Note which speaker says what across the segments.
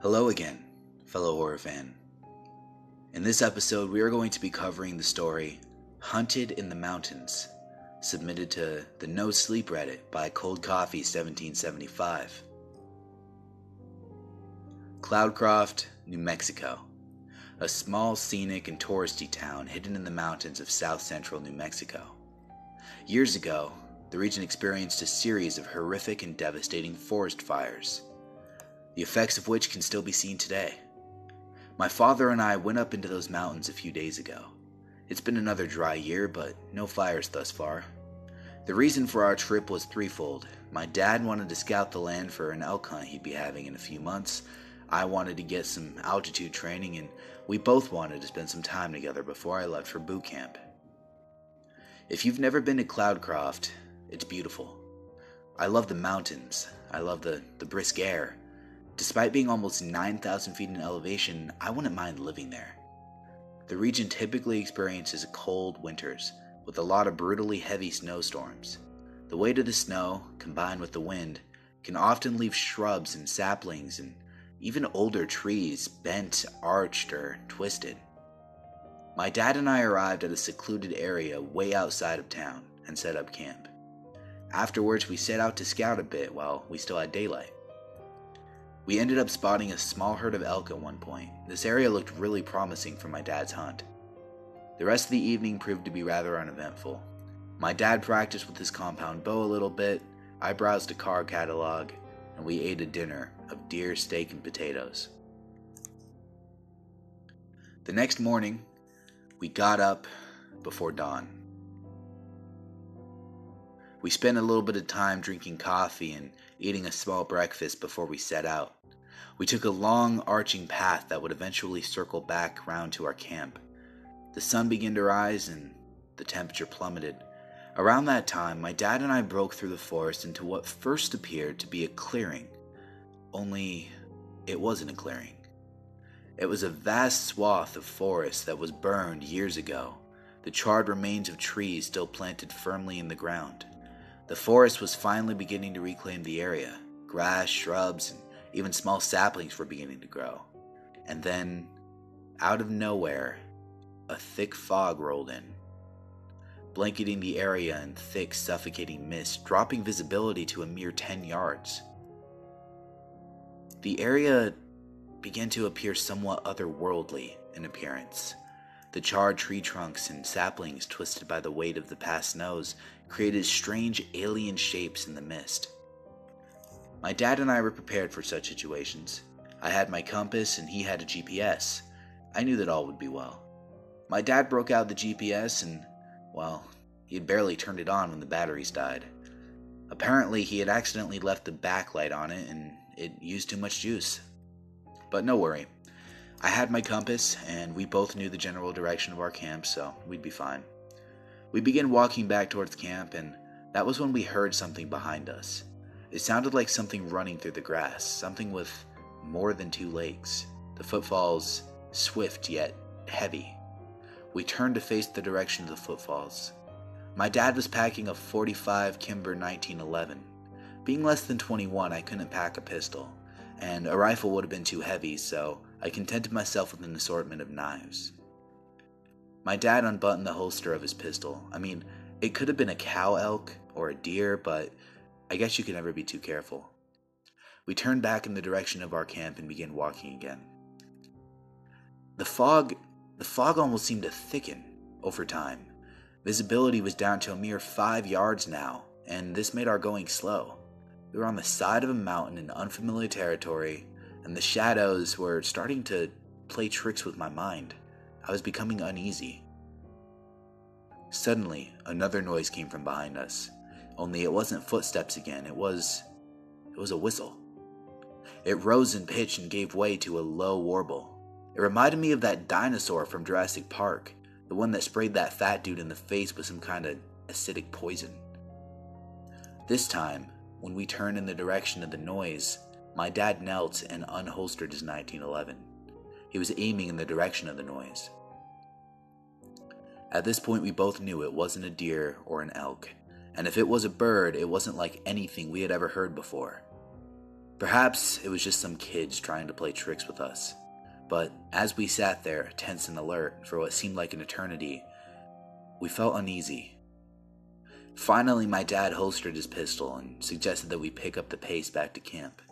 Speaker 1: Hello again, fellow horror fan. In this episode, we are going to be covering the story Hunted in the Mountains, submitted to the No Sleep Reddit by Cold Coffee 1775. Cloudcroft, New Mexico, a small scenic and touristy town hidden in the mountains of south central New Mexico. Years ago, the region experienced a series of horrific and devastating forest fires the effects of which can still be seen today. My father and I went up into those mountains a few days ago. It's been another dry year, but no fires thus far. The reason for our trip was threefold. My dad wanted to scout the land for an elk hunt he'd be having in a few months. I wanted to get some altitude training, and we both wanted to spend some time together before I left for boot camp. If you've never been to Cloudcroft, it's beautiful. I love the mountains. I love the, the brisk air. Despite being almost 9,000 feet in elevation, I wouldn't mind living there. The region typically experiences cold winters, with a lot of brutally heavy snowstorms. The weight of the snow, combined with the wind, can often leave shrubs and saplings and even older trees bent, arched, or twisted. My dad and I arrived at a secluded area way outside of town and set up camp. Afterwards, we set out to scout a bit while we still had daylight. We ended up spotting a small herd of elk at one point. This area looked really promising for my dad's hunt. The rest of the evening proved to be rather uneventful. My dad practiced with his compound bow a little bit, I browsed a car catalog, and we ate a dinner of deer steak and potatoes. The next morning, we got up before dawn. We spent a little bit of time drinking coffee and eating a small breakfast before we set out. We took a long, arching path that would eventually circle back round to our camp. The sun began to rise and the temperature plummeted. Around that time, my dad and I broke through the forest into what first appeared to be a clearing. Only, it wasn't a clearing. It was a vast swath of forest that was burned years ago, the charred remains of trees still planted firmly in the ground. The forest was finally beginning to reclaim the area. Grass, shrubs, and even small saplings were beginning to grow. And then, out of nowhere, a thick fog rolled in, blanketing the area in thick, suffocating mist, dropping visibility to a mere 10 yards. The area began to appear somewhat otherworldly in appearance. The charred tree trunks and saplings, twisted by the weight of the past snows, created strange alien shapes in the mist. My dad and I were prepared for such situations. I had my compass and he had a GPS. I knew that all would be well. My dad broke out the GPS and, well, he had barely turned it on when the batteries died. Apparently, he had accidentally left the backlight on it and it used too much juice. But no worry. I had my compass, and we both knew the general direction of our camp, so we'd be fine. We began walking back towards camp, and that was when we heard something behind us. It sounded like something running through the grass, something with more than two legs. The footfalls swift yet heavy. We turned to face the direction of the footfalls. My dad was packing a 45 Kimber 1911. Being less than 21, I couldn't pack a pistol, and a rifle would have been too heavy, so I contented myself with an assortment of knives. My dad unbuttoned the holster of his pistol. I mean, it could have been a cow elk or a deer, but I guess you can never be too careful. We turned back in the direction of our camp and began walking again. The fog the fog almost seemed to thicken over time. Visibility was down to a mere five yards now, and this made our going slow. We were on the side of a mountain in unfamiliar territory, and the shadows were starting to play tricks with my mind. I was becoming uneasy. Suddenly, another noise came from behind us. Only it wasn't footsteps again, it was. it was a whistle. It rose in pitch and gave way to a low warble. It reminded me of that dinosaur from Jurassic Park, the one that sprayed that fat dude in the face with some kind of acidic poison. This time, when we turned in the direction of the noise, my dad knelt and unholstered his 1911. He was aiming in the direction of the noise. At this point, we both knew it wasn't a deer or an elk and if it was a bird, it wasn't like anything we had ever heard before. Perhaps it was just some kids trying to play tricks with us. But as we sat there, tense and alert for what seemed like an eternity, we felt uneasy. Finally, my dad holstered his pistol and suggested that we pick up the pace back to camp.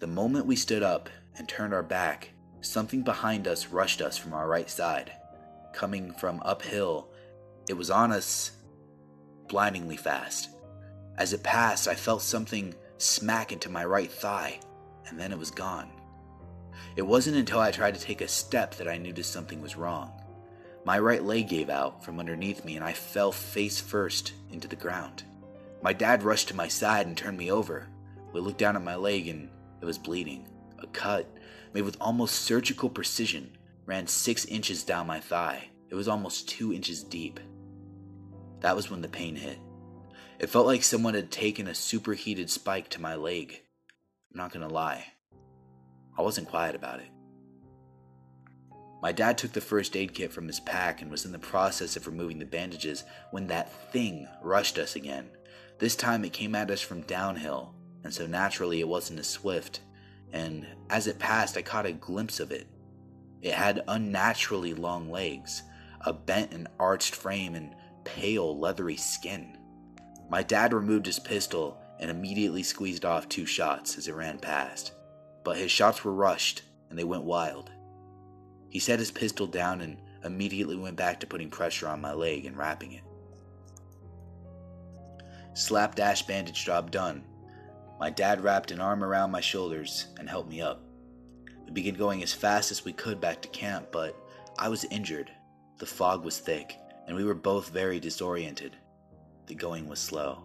Speaker 1: The moment we stood up and turned our back, something behind us rushed us from our right side. Coming from uphill, it was on us blindingly fast. As it passed, I felt something smack into my right thigh, and then it was gone. It wasn't until I tried to take a step that I noticed something was wrong. My right leg gave out from underneath me, and I fell face first into the ground. My dad rushed to my side and turned me over. We looked down at my leg, and it was bleeding. A cut, made with almost surgical precision, ran six inches down my thigh. It was almost two inches deep. That was when the pain hit. It felt like someone had taken a superheated spike to my leg. I'm not gonna lie, I wasn't quiet about it. My dad took the first aid kit from his pack and was in the process of removing the bandages when that thing rushed us again. This time it came at us from downhill, and so naturally it wasn't as swift. And as it passed, I caught a glimpse of it. It had unnaturally long legs, a bent and arched frame, and pale, leathery skin. My dad removed his pistol and immediately squeezed off two shots as it ran past, but his shots were rushed and they went wild. He set his pistol down and immediately went back to putting pressure on my leg and wrapping it. Slapdash bandage job done. My dad wrapped an arm around my shoulders and helped me up. We began going as fast as we could back to camp, but I was injured. The fog was thick, and we were both very disoriented. The going was slow.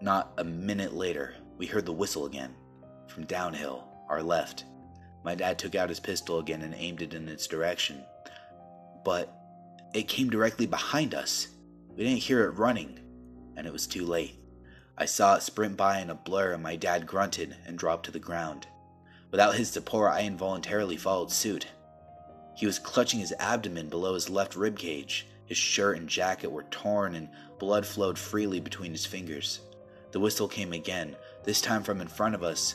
Speaker 1: Not a minute later, we heard the whistle again. From downhill, our left. My dad took out his pistol again and aimed it in its direction. But it came directly behind us. We didn't hear it running, and it was too late. I saw it sprint by in a blur, and my dad grunted and dropped to the ground. Without his support, I involuntarily followed suit. He was clutching his abdomen below his left rib cage. His shirt and jacket were torn, and blood flowed freely between his fingers. The whistle came again, this time from in front of us.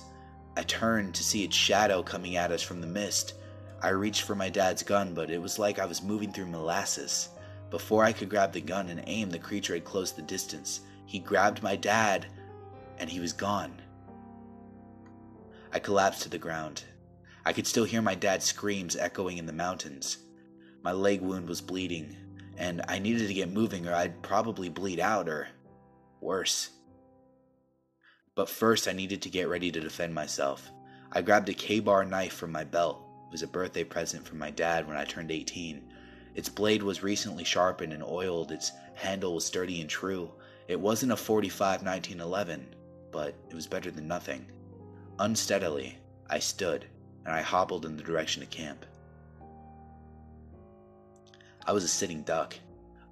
Speaker 1: I turned to see its shadow coming at us from the mist. I reached for my dad's gun, but it was like I was moving through molasses. Before I could grab the gun and aim, the creature had closed the distance. He grabbed my dad, and he was gone. I collapsed to the ground. I could still hear my dad's screams echoing in the mountains. My leg wound was bleeding, and I needed to get moving or I'd probably bleed out or worse. But first, I needed to get ready to defend myself. I grabbed a KA-BAR knife from my belt. It was a birthday present from my dad when I turned 18. Its blade was recently sharpened and oiled, its handle was sturdy and true. It wasn't a 45 1911, but it was better than nothing. Unsteadily, I stood and I hobbled in the direction of camp. I was a sitting duck,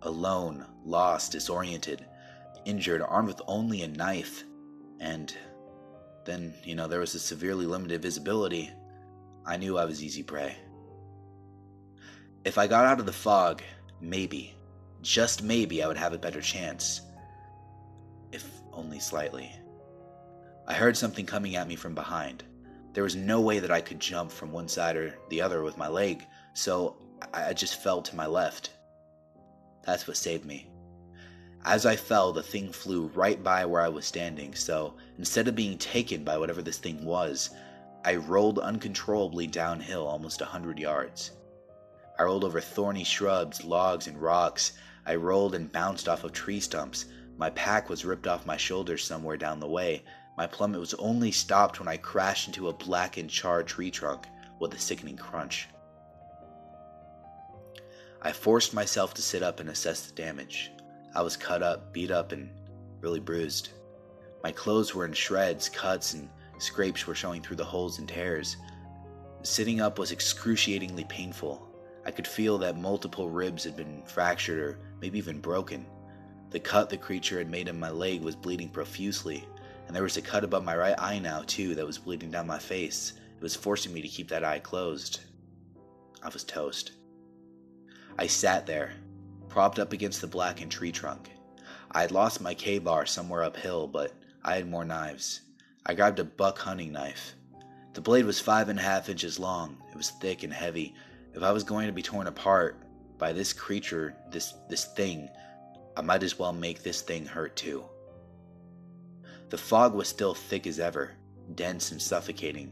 Speaker 1: alone, lost, disoriented, injured, armed with only a knife and then, you know, there was a severely limited visibility. I knew I was easy prey. If I got out of the fog, maybe, just maybe, I would have a better chance. If only slightly. I heard something coming at me from behind. There was no way that I could jump from one side or the other with my leg, so I just fell to my left. That's what saved me. As I fell, the thing flew right by where I was standing, so instead of being taken by whatever this thing was, I rolled uncontrollably downhill almost a hundred yards. I rolled over thorny shrubs, logs, and rocks. I rolled and bounced off of tree stumps. My pack was ripped off my shoulders somewhere down the way. My plummet was only stopped when I crashed into a black and charred tree trunk with a sickening crunch. I forced myself to sit up and assess the damage. I was cut up, beat up, and really bruised. My clothes were in shreds, cuts, and scrapes were showing through the holes and tears. Sitting up was excruciatingly painful. I could feel that multiple ribs had been fractured or maybe even broken. The cut the creature had made in my leg was bleeding profusely, and there was a cut above my right eye now, too, that was bleeding down my face. It was forcing me to keep that eye closed. I was toast. I sat there, propped up against the blackened tree trunk. I had lost my KA-BAR somewhere uphill, but I had more knives. I grabbed a buck hunting knife. The blade was five and a half inches long. It was thick and heavy. If I was going to be torn apart by this creature, this this thing, I might as well make this thing hurt too. The fog was still thick as ever, dense and suffocating.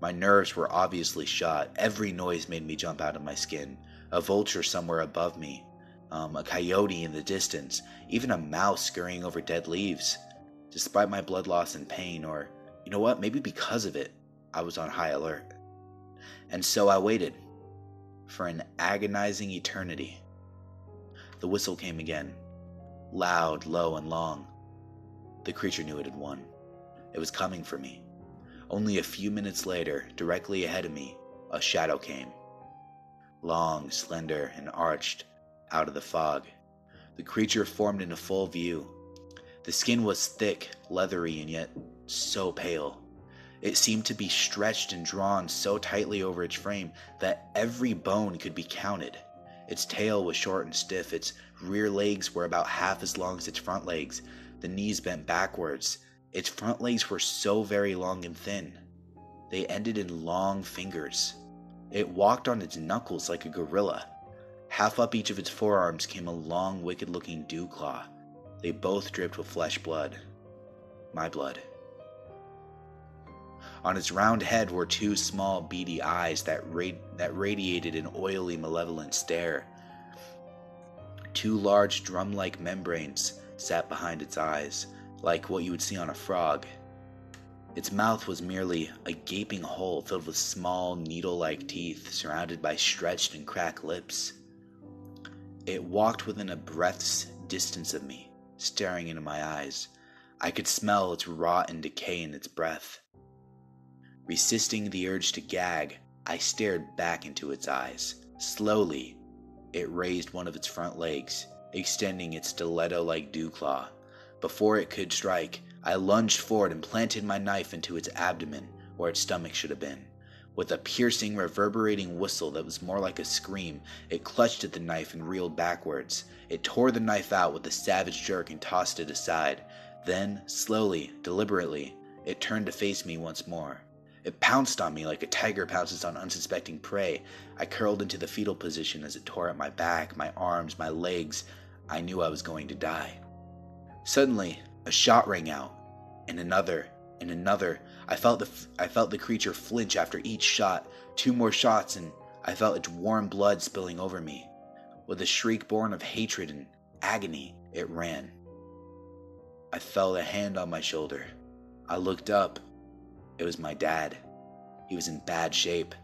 Speaker 1: My nerves were obviously shot. Every noise made me jump out of my skin. A vulture somewhere above me, um, a coyote in the distance, even a mouse scurrying over dead leaves. Despite my blood loss and pain, or you know what, maybe because of it, I was on high alert. And so I waited for an agonizing eternity. The whistle came again, loud, low, and long. The creature knew it had won. It was coming for me. Only a few minutes later, directly ahead of me, a shadow came. Long, slender, and arched out of the fog. The creature formed into full view. The skin was thick, leathery, and yet so pale. It seemed to be stretched and drawn so tightly over its frame that every bone could be counted. Its tail was short and stiff, its rear legs were about half as long as its front legs, the knees bent backwards. Its front legs were so very long and thin. They ended in long fingers. It walked on its knuckles like a gorilla. Half up each of its forearms came a long, wicked looking dew claw. They both dripped with flesh blood. My blood. On its round head were two small, beady eyes that, rad- that radiated an oily, malevolent stare. Two large, drum like membranes sat behind its eyes, like what you would see on a frog. Its mouth was merely a gaping hole filled with small, needle like teeth surrounded by stretched and cracked lips. It walked within a breath's distance of me, staring into my eyes. I could smell its rot and decay in its breath. Resisting the urge to gag, I stared back into its eyes. Slowly, it raised one of its front legs extending its stiletto like dew claw. Before it could strike, I lunged forward and planted my knife into its abdomen, where its stomach should have been. With a piercing, reverberating whistle that was more like a scream, it clutched at the knife and reeled backwards. It tore the knife out with a savage jerk and tossed it aside. Then, slowly, deliberately, it turned to face me once more. It pounced on me like a tiger pounces on unsuspecting prey. I curled into the fetal position as it tore at my back, my arms, my legs. I knew I was going to die. Suddenly, a shot rang out, and another, and another. I felt the I felt the creature flinch after each shot. Two more shots, and I felt its warm blood spilling over me. With a shriek born of hatred and agony, it ran. I felt a hand on my shoulder. I looked up it was my dad. He was in bad shape,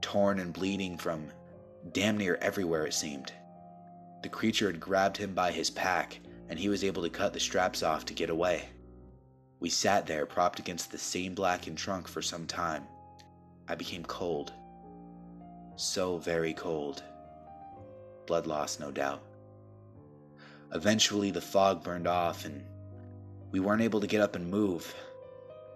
Speaker 1: torn and bleeding from damn near everywhere, it seemed. The creature had grabbed him by his pack, and he was able to cut the straps off to get away. We sat there, propped against the same blackened trunk for some time. I became cold. So very cold. Blood loss, no doubt. Eventually, the fog burned off, and we weren't able to get up and move.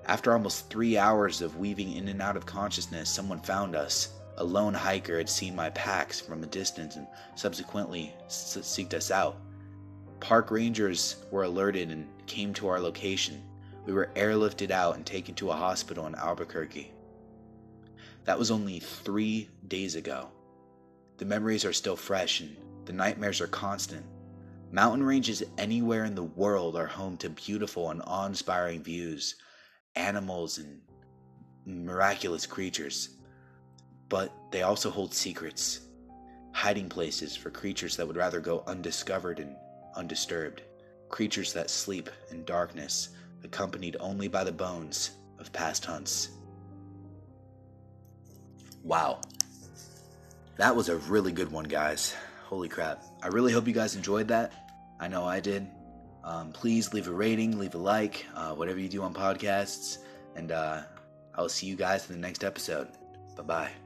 Speaker 1: After almost three hours of weaving in and out of consciousness, someone found us. A lone hiker had seen my packs from a distance and subsequently seeked us out. Park rangers were alerted and came to our location. We were airlifted out and taken to a hospital in Albuquerque. That was only three days ago. The memories are still fresh and the nightmares are constant. Mountain ranges anywhere in the world are home to beautiful and awe inspiring views animals and miraculous creatures, but they also hold secrets, hiding places for creatures that would rather go undiscovered and undisturbed, creatures that sleep in darkness, accompanied only by the bones of past hunts. Wow. That was a really good one, guys. Holy crap. I really hope you guys enjoyed that. I know I did. Um, please leave a rating, leave a like, uh, whatever you do on podcasts, and uh, I'll see you guys in the next episode. Bye bye.